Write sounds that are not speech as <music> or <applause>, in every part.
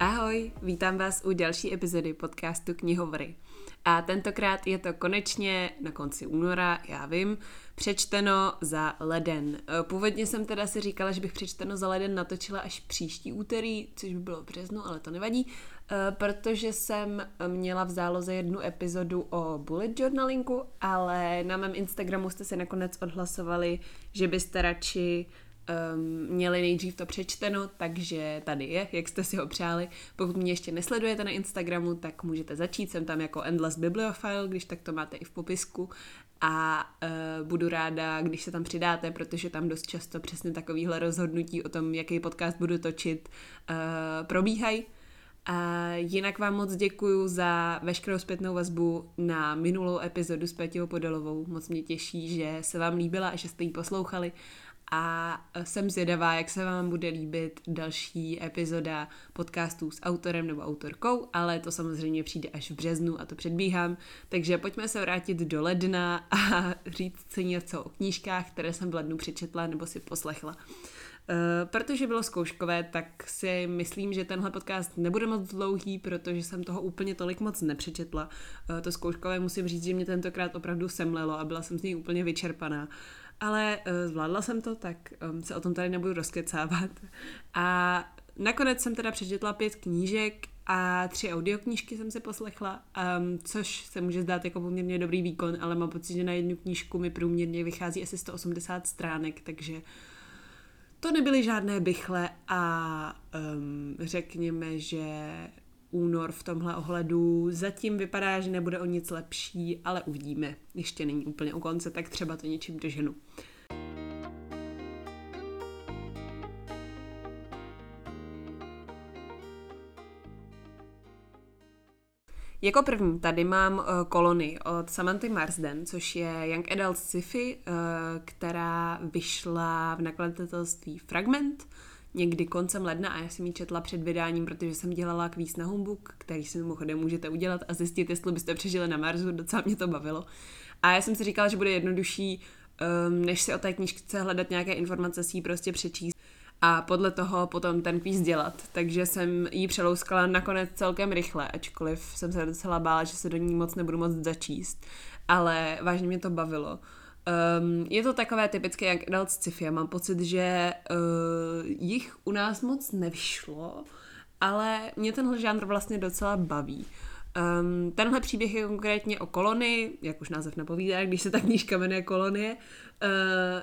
Ahoj, vítám vás u další epizody podcastu Knihovory. A tentokrát je to konečně na konci února, já vím, přečteno za leden. Původně jsem teda si říkala, že bych přečteno za leden natočila až příští úterý, což by bylo v březnu, ale to nevadí, protože jsem měla v záloze jednu epizodu o bullet journalingu, ale na mém Instagramu jste se nakonec odhlasovali, že byste radši um, měli nejdřív to přečteno, takže tady je, jak jste si ho přáli. Pokud mě ještě nesledujete na Instagramu, tak můžete začít, jsem tam jako Endless Bibliophile, když tak to máte i v popisku a uh, budu ráda, když se tam přidáte, protože tam dost často přesně takovýhle rozhodnutí o tom, jaký podcast budu točit, uh, probíhají. A jinak vám moc děkuji za veškerou zpětnou vazbu na minulou epizodu s Petěho Podelovou. Moc mě těší, že se vám líbila a že jste ji poslouchali a jsem zvědavá, jak se vám bude líbit další epizoda podcastů s autorem nebo autorkou, ale to samozřejmě přijde až v březnu a to předbíhám. Takže pojďme se vrátit do ledna a <laughs> říct si něco o knížkách, které jsem v lednu přečetla nebo si poslechla. Uh, protože bylo zkouškové, tak si myslím, že tenhle podcast nebude moc dlouhý, protože jsem toho úplně tolik moc nepřečetla. Uh, to zkouškové musím říct, že mě tentokrát opravdu semlelo a byla jsem z něj úplně vyčerpaná ale uh, zvládla jsem to, tak um, se o tom tady nebudu rozkecávat. A nakonec jsem teda přečetla pět knížek a tři audioknížky jsem si poslechla, um, což se může zdát jako poměrně dobrý výkon, ale mám pocit, že na jednu knížku mi průměrně vychází asi 180 stránek, takže to nebyly žádné bychle a um, řekněme, že únor v tomhle ohledu. Zatím vypadá, že nebude o nic lepší, ale uvidíme. Ještě není úplně u konce, tak třeba to něčím doženu. Jako první tady mám uh, kolony od Samanthy Marsden, což je Young Adult Sci-fi, uh, která vyšla v nakladatelství Fragment někdy koncem ledna a já jsem ji četla před vydáním, protože jsem dělala kvíz na Humbuk, který si mimochodem můžete udělat a zjistit, jestli byste přežili na Marsu, docela mě to bavilo. A já jsem si říkala, že bude jednodušší, um, než si o té knížce hledat nějaké informace, si ji prostě přečíst a podle toho potom ten kvíz dělat. Takže jsem ji přelouskala nakonec celkem rychle, ačkoliv jsem se docela bála, že se do ní moc nebudu moc začíst. Ale vážně mě to bavilo. Um, je to takové typické jak adult sci-fi. Mám pocit, že uh, jich u nás moc nevyšlo, ale mě tenhle žánr vlastně docela baví. Um, tenhle příběh je konkrétně o kolonii, jak už název napovídá, když se ta knížka jmenuje Kolonie, uh,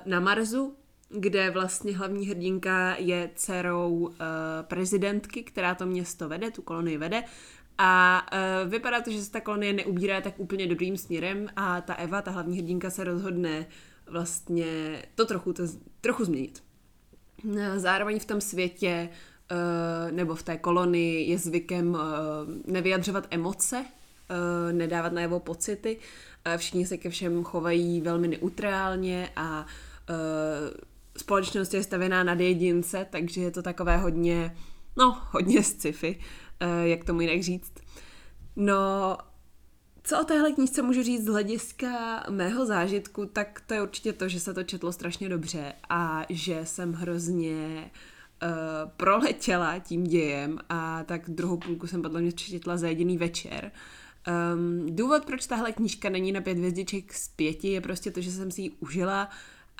na Marsu, kde vlastně hlavní hrdinka je dcerou uh, prezidentky, která to město vede, tu kolonii vede a uh, vypadá to, že se ta kolonie neubírá tak úplně dobrým směrem a ta Eva, ta hlavní hrdinka, se rozhodne vlastně to trochu, to, trochu změnit. Zároveň v tom světě uh, nebo v té kolonii je zvykem uh, nevyjadřovat emoce, uh, nedávat na jeho pocity. Uh, všichni se ke všem chovají velmi neutrálně a uh, společnost je stavěná nad jedince, takže je to takové hodně, no, hodně sci-fi. Eh, jak tomu jinak říct. No, co o téhle knížce můžu říct z hlediska mého zážitku, tak to je určitě to, že se to četlo strašně dobře a že jsem hrozně uh, proletěla tím dějem a tak druhou půlku jsem podle mě četla za jediný večer. Um, důvod, proč tahle knížka není na pět hvězdiček z pěti, je prostě to, že jsem si ji užila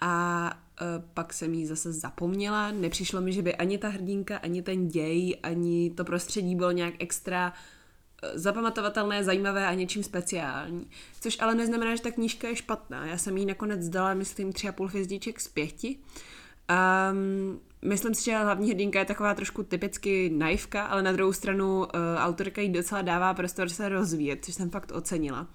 a uh, pak jsem jí zase zapomněla. Nepřišlo mi, že by ani ta hrdinka, ani ten děj, ani to prostředí bylo nějak extra uh, zapamatovatelné, zajímavé a něčím speciální. Což ale neznamená, že ta knížka je špatná. Já jsem jí nakonec dala, myslím, tři a půl hvězdiček z pěti. Um, myslím si, že hlavní hrdinka je taková trošku typicky naivka, ale na druhou stranu uh, autorka jí docela dává prostor se rozvíjet, což jsem fakt ocenila. Uh,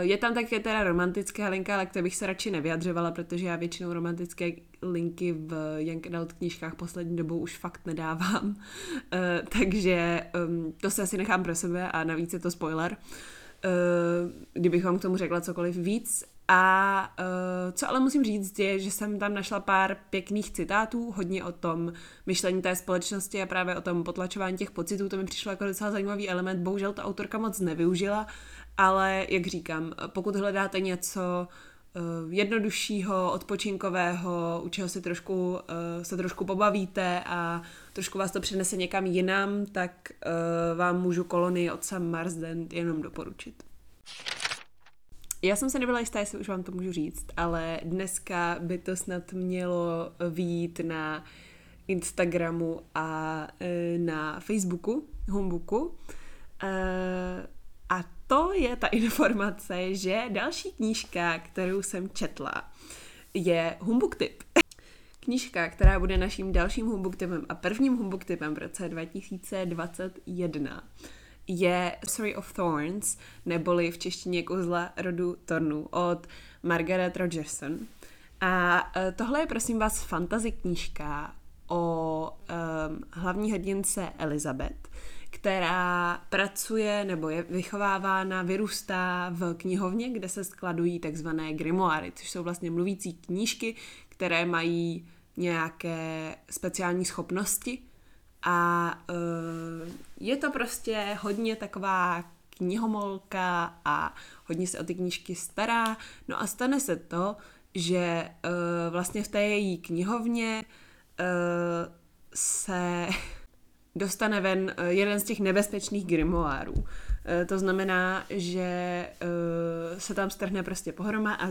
je tam také teda romantická linka, ale k bych se radši nevyjadřovala, protože já většinou romantické linky v Young Adult knížkách poslední dobou už fakt nedávám. Uh, takže to se asi nechám pro sebe a navíc je to spoiler. Uh, kdybych vám k tomu řekla cokoliv víc. A co ale musím říct je, že jsem tam našla pár pěkných citátů, hodně o tom myšlení té společnosti a právě o tom potlačování těch pocitů. To mi přišlo jako docela zajímavý element. Bohužel ta autorka moc nevyužila, ale jak říkám, pokud hledáte něco uh, jednoduššího, odpočinkového, u čeho si trošku, uh, se trošku pobavíte a trošku vás to přinese někam jinam, tak uh, vám můžu kolonii od Sam Marsden jenom doporučit. Já jsem se nebyla jistá, jestli už vám to můžu říct, ale dneska by to snad mělo výjít na Instagramu a na Facebooku, Humbuku. To je ta informace, že další knížka, kterou jsem četla, je Humbuk Tip. Knížka, která bude naším dalším humbuk typem a prvním humbuk typem v roce 2021 je Story of Thorns, neboli v češtině kouzla rodu Tornu od Margaret Rogerson. A e, tohle je prosím vás fantasy knížka o um, hlavní hrdince Elizabeth, která pracuje nebo je vychovávána, vyrůstá v knihovně, kde se skladují takzvané grimoáry, což jsou vlastně mluvící knížky, které mají nějaké speciální schopnosti a uh, je to prostě hodně taková knihomolka a hodně se o ty knížky stará. No a stane se to, že uh, vlastně v té její knihovně uh, se dostane ven uh, jeden z těch nebezpečných grimoárů. Uh, to znamená, že uh, se tam strhne prostě pohroma a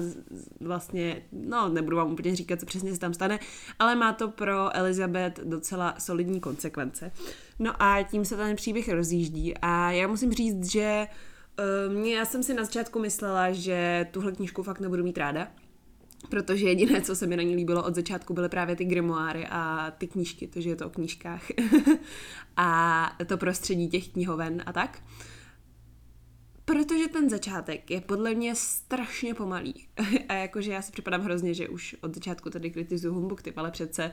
vlastně, no nebudu vám úplně říkat, co přesně se tam stane, ale má to pro Elizabeth docela solidní konsekvence. No a tím se ten příběh rozjíždí a já musím říct, že já jsem si na začátku myslela, že tuhle knížku fakt nebudu mít ráda, protože jediné, co se mi na ní líbilo od začátku, byly právě ty grimoáry a ty knížky, to, že je to o knížkách <laughs> a to prostředí těch knihoven a tak. Protože ten začátek je podle mě strašně pomalý. <laughs> a jakože já si připadám hrozně, že už od začátku tady kritizuju humbug typ, ale přece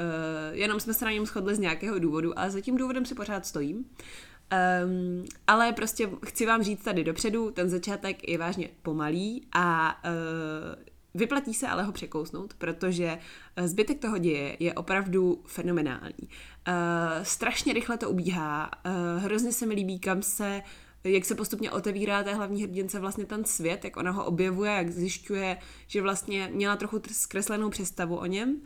uh, jenom jsme se na něm shodli z nějakého důvodu a za tím důvodem si pořád stojím. Um, ale prostě chci vám říct tady dopředu, ten začátek je vážně pomalý a uh, Vyplatí se ale ho překousnout, protože eh, zbytek toho děje je opravdu fenomenální. Uh, strašně rychle to ubíhá, uh, hrozně se mi líbí, kam se jak se postupně otevírá té hlavní hrdince vlastně ten svět, jak ona ho objevuje, jak zjišťuje, že vlastně měla trochu zkreslenou představu o něm.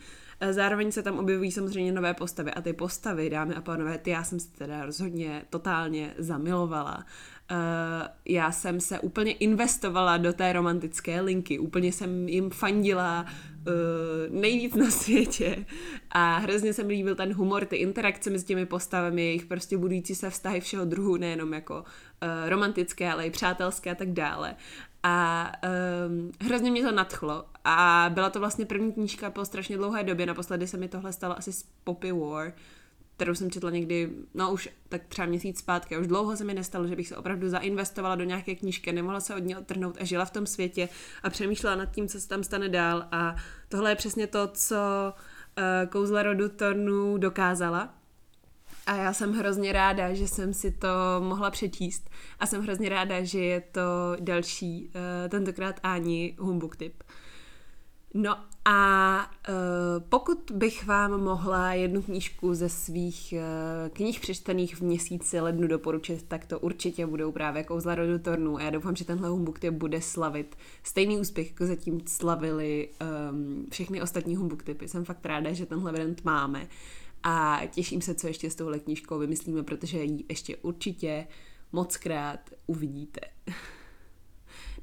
Zároveň se tam objevují samozřejmě nové postavy a ty postavy, dámy a pánové, ty já jsem se teda rozhodně totálně zamilovala. Uh, já jsem se úplně investovala do té romantické linky, úplně jsem jim fandila uh, nejvíc na světě a hrozně se mi líbil ten humor, ty interakce mezi těmi postavami, jejich prostě budující se vztahy všeho druhu, nejenom jako uh, romantické, ale i přátelské a tak dále. A um, hrozně mě to nadchlo. A byla to vlastně první knížka po strašně dlouhé době. Naposledy se mi tohle stalo asi z Poppy War, kterou jsem četla někdy, no už tak třeba měsíc zpátky. Už dlouho se mi nestalo, že bych se opravdu zainvestovala do nějaké knížky, nemohla se od ní odtrhnout a žila v tom světě a přemýšlela nad tím, co se tam stane dál. A tohle je přesně to, co uh, kouzla rodu Tornu dokázala. A já jsem hrozně ráda, že jsem si to mohla přečíst. A jsem hrozně ráda, že je to další, uh, tentokrát Ani Humbug tip. No a uh, pokud bych vám mohla jednu knížku ze svých uh, knih přečtených v měsíci lednu doporučit, tak to určitě budou právě Kouzla rodu Tornu a já doufám, že tenhle humbuk bude slavit stejný úspěch, jako zatím slavili um, všechny ostatní humbuk typy. Jsem fakt ráda, že tenhle event máme a těším se, co ještě s touhle knížkou vymyslíme, protože ji ještě určitě moc krát uvidíte. <laughs>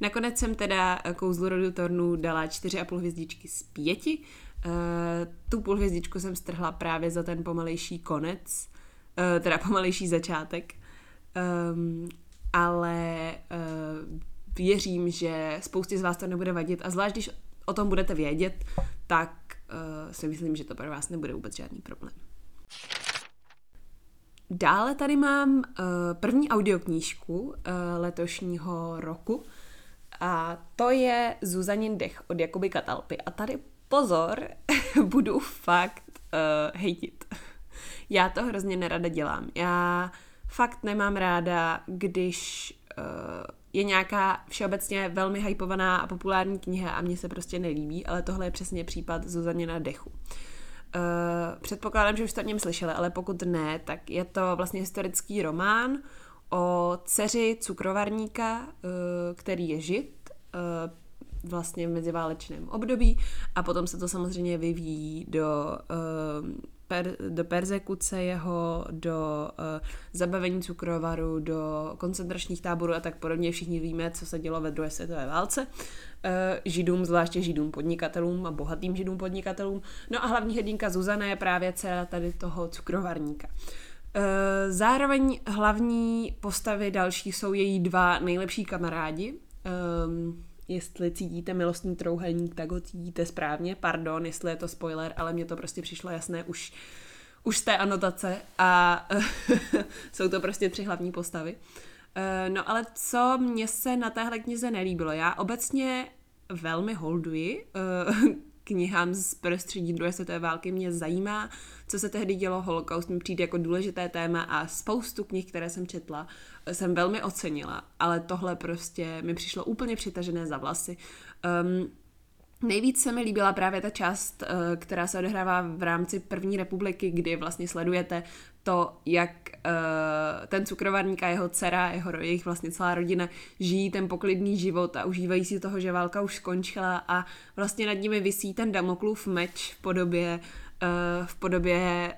Nakonec jsem teda kouzlu rodu Tornu dala 4,5 hvězdičky z 5. Uh, eh, tu půl hvězdičku jsem strhla právě za ten pomalejší konec, uh, teda pomalejší začátek. Um, ale uh, věřím, že spoustě z vás to nebude vadit a zvlášť, když o tom budete vědět, tak uh, si myslím, že to pro vás nebude vůbec žádný problém. Dále tady mám uh, první audioknížku uh, letošního roku a to je Zuzanin dech od Jakoby Katalpy. A tady pozor, <laughs> budu fakt uh, hejtit. Já to hrozně nerada dělám. Já fakt nemám ráda, když uh, je nějaká všeobecně velmi hypovaná a populární kniha a mně se prostě nelíbí, ale tohle je přesně případ Zuzanina dechu. Uh, předpokládám, že už jste o něm slyšeli, ale pokud ne, tak je to vlastně historický román o dceři cukrovarníka, eh, který je žid eh, vlastně v meziválečném období a potom se to samozřejmě vyvíjí do eh, do persekuce jeho, do zabavení cukrovaru, do koncentračních táborů a tak podobně. Všichni víme, co se dělo ve druhé světové válce. Židům, zvláště židům podnikatelům a bohatým židům podnikatelům. No a hlavní hrdinka Zuzana je právě dcera tady toho cukrovarníka. Uh, zároveň hlavní postavy další jsou její dva nejlepší kamarádi. Um, jestli cítíte milostný trouhelník, tak ho cítíte správně. Pardon, jestli je to spoiler, ale mně to prostě přišlo jasné už, už z té anotace a <laughs> jsou to prostě tři hlavní postavy. Eh, no ale co mně se na téhle knize nelíbilo? Já obecně velmi holduji eh, knihám z prostředí druhé světové války. Mě zajímá, co se tehdy dělo, holokaust mi přijde jako důležité téma a spoustu knih, které jsem četla, jsem velmi ocenila, ale tohle prostě mi přišlo úplně přitažené za vlasy. Um, Nejvíc se mi líbila právě ta část, eh, která se odehrává v rámci první republiky, kdy vlastně sledujete to, jak uh, ten cukrovarník a jeho dcera, jeho, jejich vlastně celá rodina žijí ten poklidný život a užívají si toho, že válka už skončila a vlastně nad nimi visí ten Damoklův meč v podobě, uh, v podobě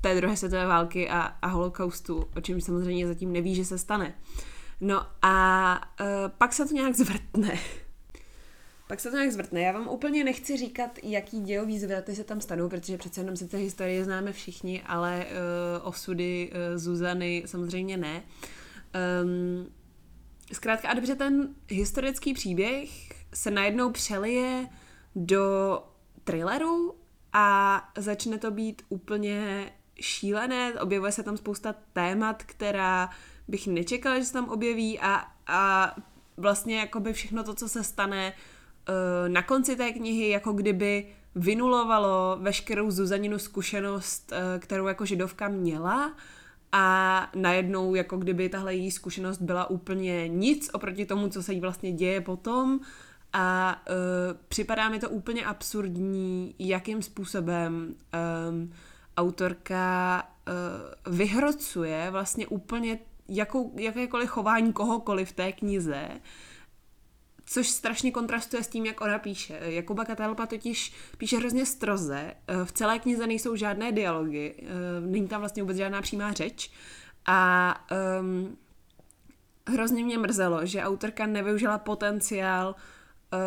té druhé světové války a, a holokaustu, o čem samozřejmě zatím neví, že se stane. No a pak se to nějak zvrtne. Pak se to nějak zvrtne. Já vám úplně nechci říkat, jaký dějový zvraty se tam stanou, protože přece jenom sice historie známe všichni, ale uh, osudy uh, Zuzany samozřejmě ne. Um, zkrátka a dobře, ten historický příběh se najednou přelije do thrilleru a začne to být úplně šílené, objevuje se tam spousta témat, která bych nečekala, že se tam objeví a, a vlastně jakoby všechno to, co se stane uh, na konci té knihy, jako kdyby vynulovalo veškerou Zuzaninu zkušenost, uh, kterou jako židovka měla a najednou jako kdyby tahle její zkušenost byla úplně nic oproti tomu, co se jí vlastně děje potom. A uh, připadá mi to úplně absurdní, jakým způsobem um, autorka uh, vyhrocuje vlastně úplně jakou, jakékoliv chování kohokoliv v té knize, což strašně kontrastuje s tím, jak ona píše. Jakuba Katelpa totiž píše hrozně stroze, eh, v celé knize nejsou žádné dialogy, eh, není tam vlastně vůbec žádná přímá řeč a um, hrozně mě mrzelo, že autorka nevyužila potenciál uh,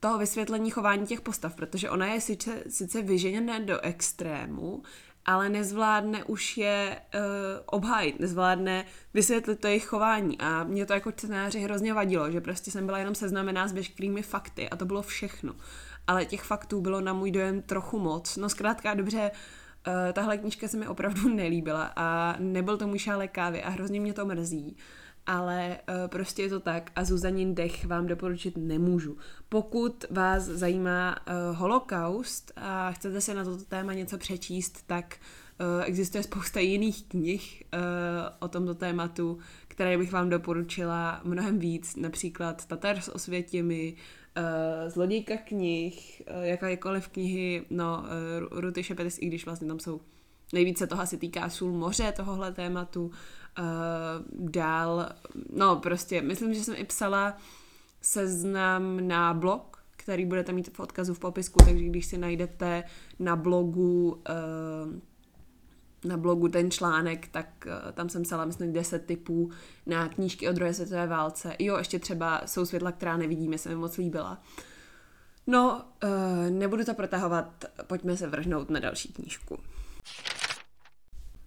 toho vysvětlení chování těch postav, protože ona je sice, sice vyženěna do extrému, ale nezvládne už je uh, obhájit, nezvládne vysvětlit to jejich chování a mě to jako čtenáři hrozně vadilo, že prostě jsem byla jenom seznamená s veškerými fakty a to bylo všechno. Ale těch faktů bylo na můj dojem trochu moc. No zkrátka dobře, uh, tahle knížka se mi opravdu nelíbila a nebyl to můj šálek kávy a hrozně mě to mrzí. Uh, ale uh, prostě je to tak a Zuzanin dech vám doporučit nemůžu. Pokud vás zajímá uh, holokaust a chcete se na toto téma něco přečíst, tak uh, existuje spousta jiných knih uh, o tomto tématu, které bych vám doporučila mnohem víc, například Tatar s osvětěmi, Zlodějka knih, jakékoliv knihy, no, Ruty Šepetis, i když vlastně tam jsou. Nejvíce toho asi týká sůl moře tohohle tématu, Uh, dál, no prostě, myslím, že jsem i psala seznam na blog, který budete mít v odkazu v popisku, takže když si najdete na blogu uh, na blogu ten článek, tak uh, tam jsem psala, myslím, 10 typů na knížky o druhé světové válce. Jo, ještě třeba Jsou světla, která nevidíme, se mi moc líbila. No, uh, nebudu to protahovat, pojďme se vrhnout na další knížku.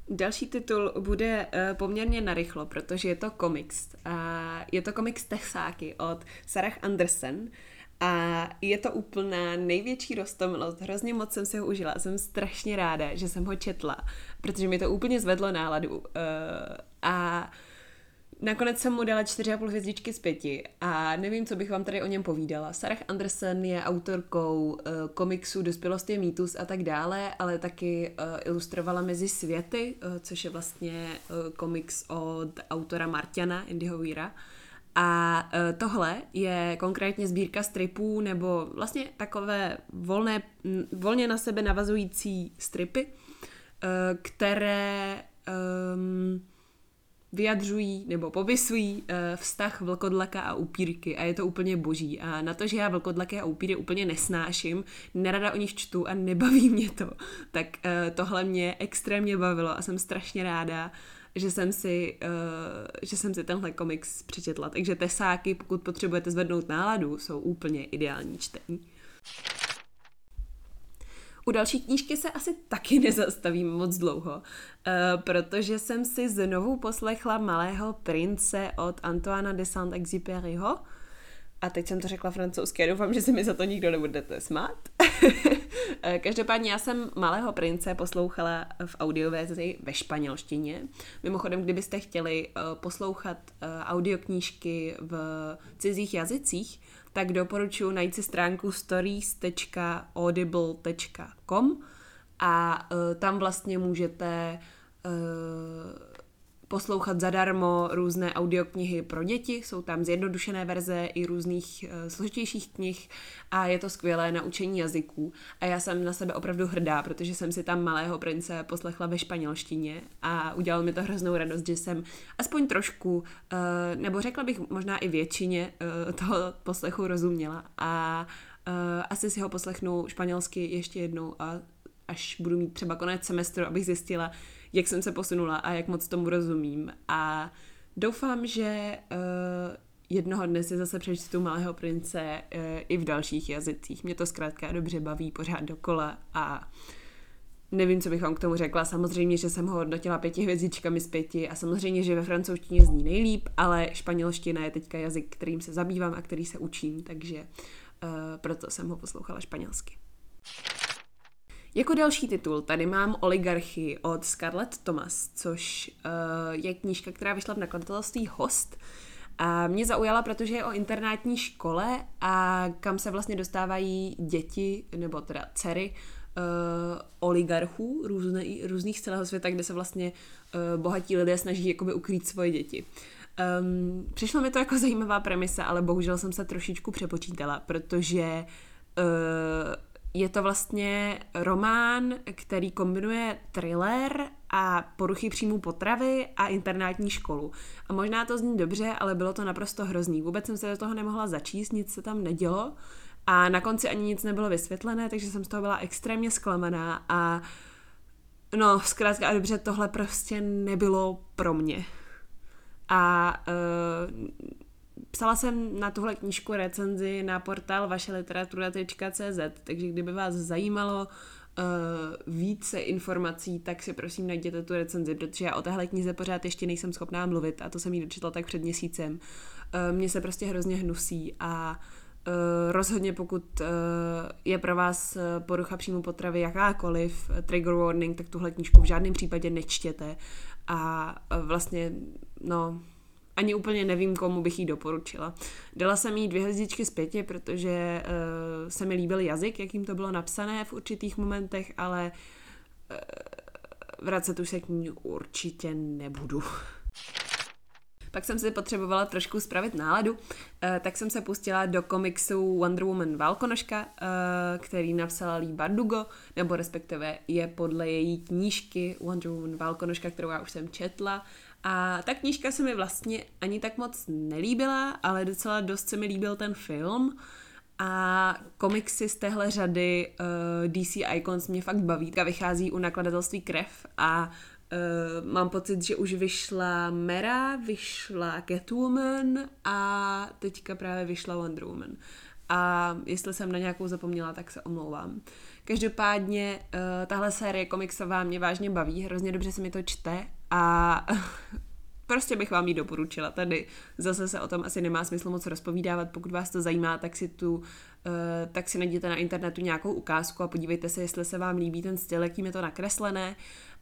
Další titul bude uh, poměrně narychlo, protože je to komiks. A je to komiks Texáky od Sarah Anderson. A je to úplná největší rostomilost. Hrozně moc jsem si ho užila. Jsem strašně ráda, že jsem ho četla, protože mi to úplně zvedlo náladu. Uh, a Nakonec jsem mu dala 4,5 hvězdičky z pěti a nevím, co bych vám tady o něm povídala. Sarah Anderson je autorkou uh, komiksu Dospělost je mýtus a tak dále, ale taky uh, ilustrovala Mezi světy, uh, což je vlastně uh, komiks od autora Martiana Indyho Weira. A uh, tohle je konkrétně sbírka stripů nebo vlastně takové volné, volně na sebe navazující stripy, uh, které um, vyjadřují nebo popisují uh, vztah vlkodlaka a upírky a je to úplně boží. A na to, že já vlkodlaky a upíry úplně nesnáším, nerada o nich čtu a nebaví mě to, tak uh, tohle mě extrémně bavilo a jsem strašně ráda, že jsem si, uh, že jsem si tenhle komiks přečetla. Takže tesáky, pokud potřebujete zvednout náladu, jsou úplně ideální čtení. U další knížky se asi taky <laughs> nezastavím moc dlouho, uh, protože jsem si znovu poslechla Malého prince od Antoana de Saint-Exupéryho. A teď jsem to řekla francouzsky, doufám, že se mi za to nikdo nebudete smát. <laughs> Eh, každopádně já jsem Malého prince poslouchala v audioverzi ve španělštině. Mimochodem, kdybyste chtěli uh, poslouchat audioknížky v cizích jazycích, tak doporučuji najít si stránku stories.audible.com a uh, tam vlastně můžete uh, poslouchat zadarmo různé audioknihy pro děti, jsou tam zjednodušené verze i různých uh, složitějších knih a je to skvělé na učení jazyků. A já jsem na sebe opravdu hrdá, protože jsem si tam Malého prince poslechla ve španělštině a udělalo mi to hroznou radost, že jsem aspoň trošku, uh, nebo řekla bych možná i většině uh, toho poslechu rozuměla. A asi si ho poslechnu španělsky ještě jednou a až budu mít třeba konec semestru, abych zjistila, jak jsem se posunula a jak moc tomu rozumím. A doufám, že uh, jednoho dne si zase přečtu Malého prince uh, i v dalších jazycích. Mě to zkrátka dobře baví pořád dokola a nevím, co bych vám k tomu řekla. Samozřejmě, že jsem ho hodnotila pěti hvězdičkami z pěti a samozřejmě, že ve francouzštině zní nejlíp, ale španělština je teďka jazyk, kterým se zabývám a který se učím, takže uh, proto jsem ho poslouchala španělsky. Jako další titul tady mám Oligarchy od Scarlett Thomas, což uh, je knížka, která vyšla v nakladatelství Host. A mě zaujala, protože je o internátní škole a kam se vlastně dostávají děti, nebo teda dcery, uh, oligarchů různé, různých z celého světa, kde se vlastně uh, bohatí lidé snaží jakoby ukrýt svoje děti. Um, přišlo mi to jako zajímavá premisa, ale bohužel jsem se trošičku přepočítala, protože uh, je to vlastně román, který kombinuje thriller a poruchy příjmu potravy a internátní školu. A možná to zní dobře, ale bylo to naprosto hrozný. Vůbec jsem se do toho nemohla začíst, nic se tam nedělo a na konci ani nic nebylo vysvětlené, takže jsem z toho byla extrémně zklamaná a no, zkrátka a dobře, tohle prostě nebylo pro mě. A uh, psala jsem na tuhle knížku recenzi na portál vašeliteratura.cz, takže kdyby vás zajímalo uh, více informací, tak si prosím najděte tu recenzi, protože já o téhle knize pořád ještě nejsem schopná mluvit a to jsem ji dočetla tak před měsícem. Uh, mně se prostě hrozně hnusí a Uh, rozhodně pokud uh, je pro vás porucha příjmu potravy jakákoliv, trigger warning, tak tuhle knížku v žádném případě nečtěte a vlastně, no, ani úplně nevím, komu bych jí doporučila. Dala jsem jí dvě hvězdičky z pěti, protože uh, se mi líbil jazyk, jakým to bylo napsané v určitých momentech, ale uh, vracet už se k ní určitě nebudu. <laughs> Pak jsem si potřebovala trošku spravit náladu, eh, tak jsem se pustila do komiksu Wonder Woman Válkonožka, který napsala Lee Bardugo, nebo respektive je podle její knížky Wonder Woman Válkonožka, kterou já už jsem četla a ta knížka se mi vlastně ani tak moc nelíbila, ale docela dost se mi líbil ten film. A komiksy z téhle řady uh, DC Icons mě fakt baví. Ta vychází u nakladatelství Krev a uh, mám pocit, že už vyšla Mera, vyšla Catwoman a teďka právě vyšla Wonder Woman. A jestli jsem na nějakou zapomněla, tak se omlouvám. Každopádně uh, tahle série komiksová mě vážně baví, hrozně dobře se mi to čte a <laughs> prostě bych vám ji doporučila. Tady zase se o tom asi nemá smysl moc rozpovídávat. Pokud vás to zajímá, tak si tu, uh, tak si najděte na internetu nějakou ukázku a podívejte se, jestli se vám líbí ten styl, jakým je to nakreslené.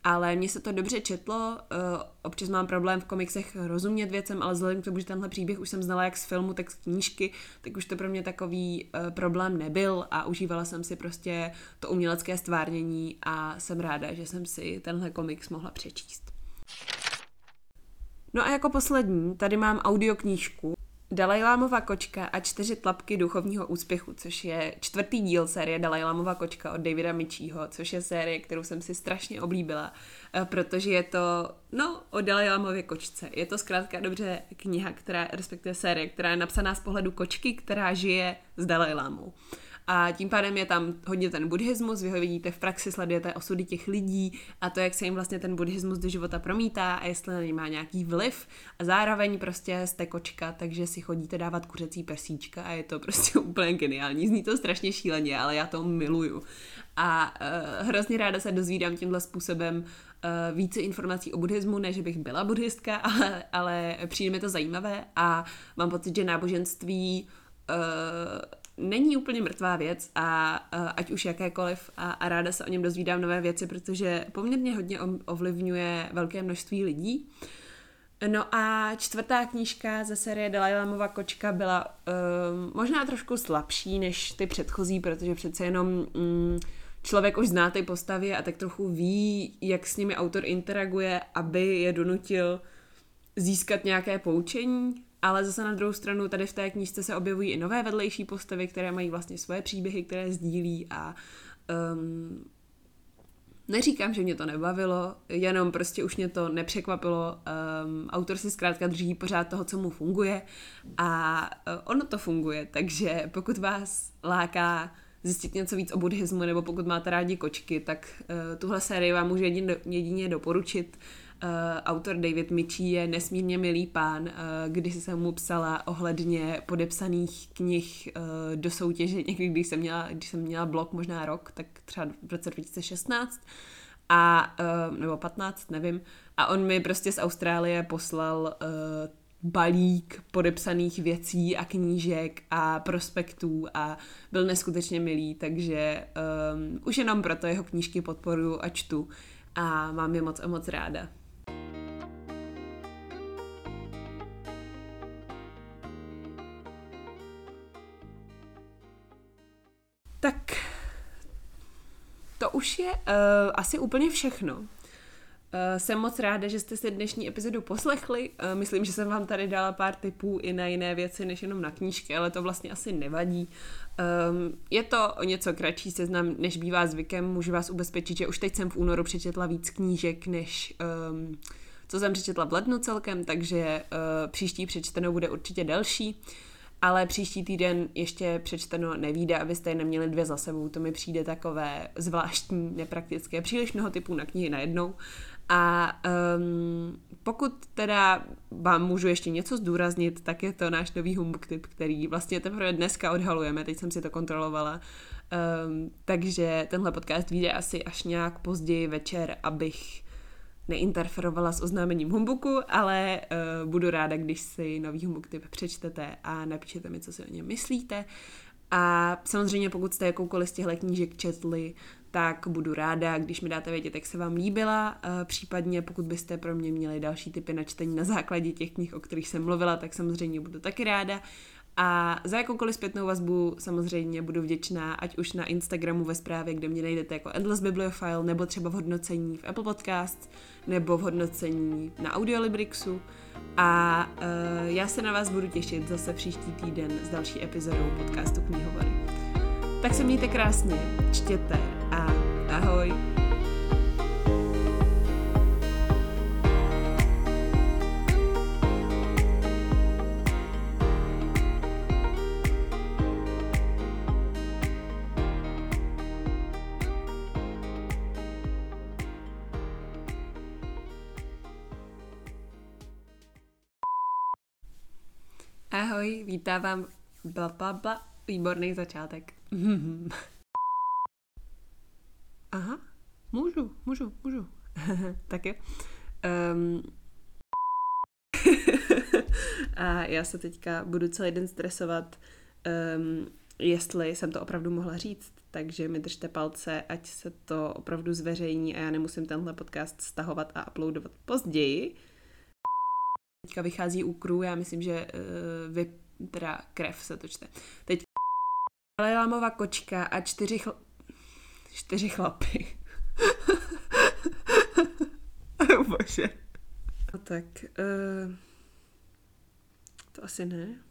Ale mně se to dobře četlo, uh, občas mám problém v komiksech rozumět věcem, ale vzhledem k tomu, že tenhle příběh už jsem znala jak z filmu, tak z knížky, tak už to pro mě takový uh, problém nebyl a užívala jsem si prostě to umělecké stvárnění a jsem ráda, že jsem si tenhle komiks mohla přečíst. No a jako poslední, tady mám audioknížku. Dalajlámova kočka a čtyři tlapky duchovního úspěchu, což je čtvrtý díl série Dalajlámova kočka od Davida Mičího, což je série, kterou jsem si strašně oblíbila, eh, protože je to, no, o Dalajlámově kočce. Je to zkrátka dobře kniha, která, respektive série, která je napsaná z pohledu kočky, která žije s Dalajlámou. A tím pádem je tam hodně ten buddhismus, vy ho vidíte v praxi, sledujete osudy těch lidí a to, jak se jim vlastně ten buddhismus do života promítá a jestli na něj má nějaký vliv. A zároveň prostě jste kočka, takže si chodíte dávat kuřecí persíčka a je to prostě <laughs> úplně geniální. Zní to strašně šíleně, ale já to miluju. A uh, hrozně ráda se dozvídám tímhle způsobem uh, více informací o buddhismu, než bych byla buddhistka, <laughs> ale, ale přijde mi to zajímavé a mám pocit, že náboženství uh, není úplně mrtvá věc a ať už jakékoliv a, a ráda se o něm dozvídám nové věci, protože poměrně hodně ovlivňuje velké množství lidí. No a čtvrtá knížka ze série Dalajlámova kočka byla um, možná trošku slabší než ty předchozí, protože přece jenom um, člověk už zná ty postavy a tak trochu ví, jak s nimi autor interaguje, aby je donutil získat nějaké poučení ale zase na druhou stranu tady v té knížce se objevují i nové vedlejší postavy, které mají vlastně svoje příběhy, které sdílí a um, Neříkám, že mě to nebavilo, jenom prostě už mě to nepřekvapilo. Um, autor si zkrátka drží pořád toho, co mu funguje a uh, ono to funguje, takže pokud vás láká zjistit něco víc o buddhismu nebo pokud máte rádi kočky, tak uh, tuhle sérii vám můžu jedině, jedině doporučit. Uh, autor David Michí je nesmírně milý pán, uh, když jsem mu psala ohledně podepsaných knih uh, do soutěže, <laughs> někdy když jsem, měla, když jsem měla blog možná rok, tak třeba v roce 2016 a, nebo 15, nevím, a on mi prostě z Austrálie poslal balík podepsaných věcí a knížek a prospektů a byl neskutečně milý, takže um, už jenom proto jeho knížky podporuju a čtu a mám je moc a moc ráda. Už je uh, asi úplně všechno. Uh, jsem moc ráda, že jste si dnešní epizodu poslechli. Uh, myslím, že jsem vám tady dala pár tipů i na jiné věci, než jenom na knížky, ale to vlastně asi nevadí. Um, je to o něco kratší seznam, než bývá zvykem. Můžu vás ubezpečit, že už teď jsem v únoru přečetla víc knížek, než um, co jsem přečetla v lednu celkem, takže uh, příští přečtenou bude určitě delší. Ale příští týden ještě přečteno nevíde, abyste je neměli dvě za sebou. To mi přijde takové zvláštní, nepraktické. Příliš mnoho typů na knihy najednou. A um, pokud teda vám můžu ještě něco zdůraznit, tak je to náš nový humbug tip, který vlastně teprve dneska odhalujeme, teď jsem si to kontrolovala. Um, takže tenhle podcast vyjde asi až nějak později večer, abych neinterferovala s oznámením humbuku, ale uh, budu ráda, když si nový humbuk tip přečtete a napíšete mi, co si o něm myslíte. A samozřejmě pokud jste jakoukoliv z těchto knížek četli, tak budu ráda, když mi dáte vědět, jak se vám líbila. Případně pokud byste pro mě měli další typy na čtení na základě těch knih, o kterých jsem mluvila, tak samozřejmě budu taky ráda. A za jakoukoliv zpětnou vazbu samozřejmě budu vděčná, ať už na Instagramu ve zprávě, kde mě najdete jako Endless Bibliophile, nebo třeba v hodnocení v Apple Podcast, nebo v hodnocení na Audiolibrixu. A uh, já se na vás budu těšit zase příští týden s další epizodou podcastu Knihovory. Tak se mějte krásně, čtěte a ahoj! Ahoj, vítám bla, bla, bla. Výborný začátek. <laughs> Aha, můžu, můžu, můžu. <laughs> tak jo. Um, <laughs> a já se teďka budu celý den stresovat, um, jestli jsem to opravdu mohla říct, takže mi držte palce, ať se to opravdu zveřejní a já nemusím tenhle podcast stahovat a uploadovat později. Teďka vychází u Kru, já myslím, že uh, vy, teda krev se to čte. Teď Lámová kočka a čtyři chl... čtyři chlapy. <laughs> Bože. No tak, uh, to asi ne.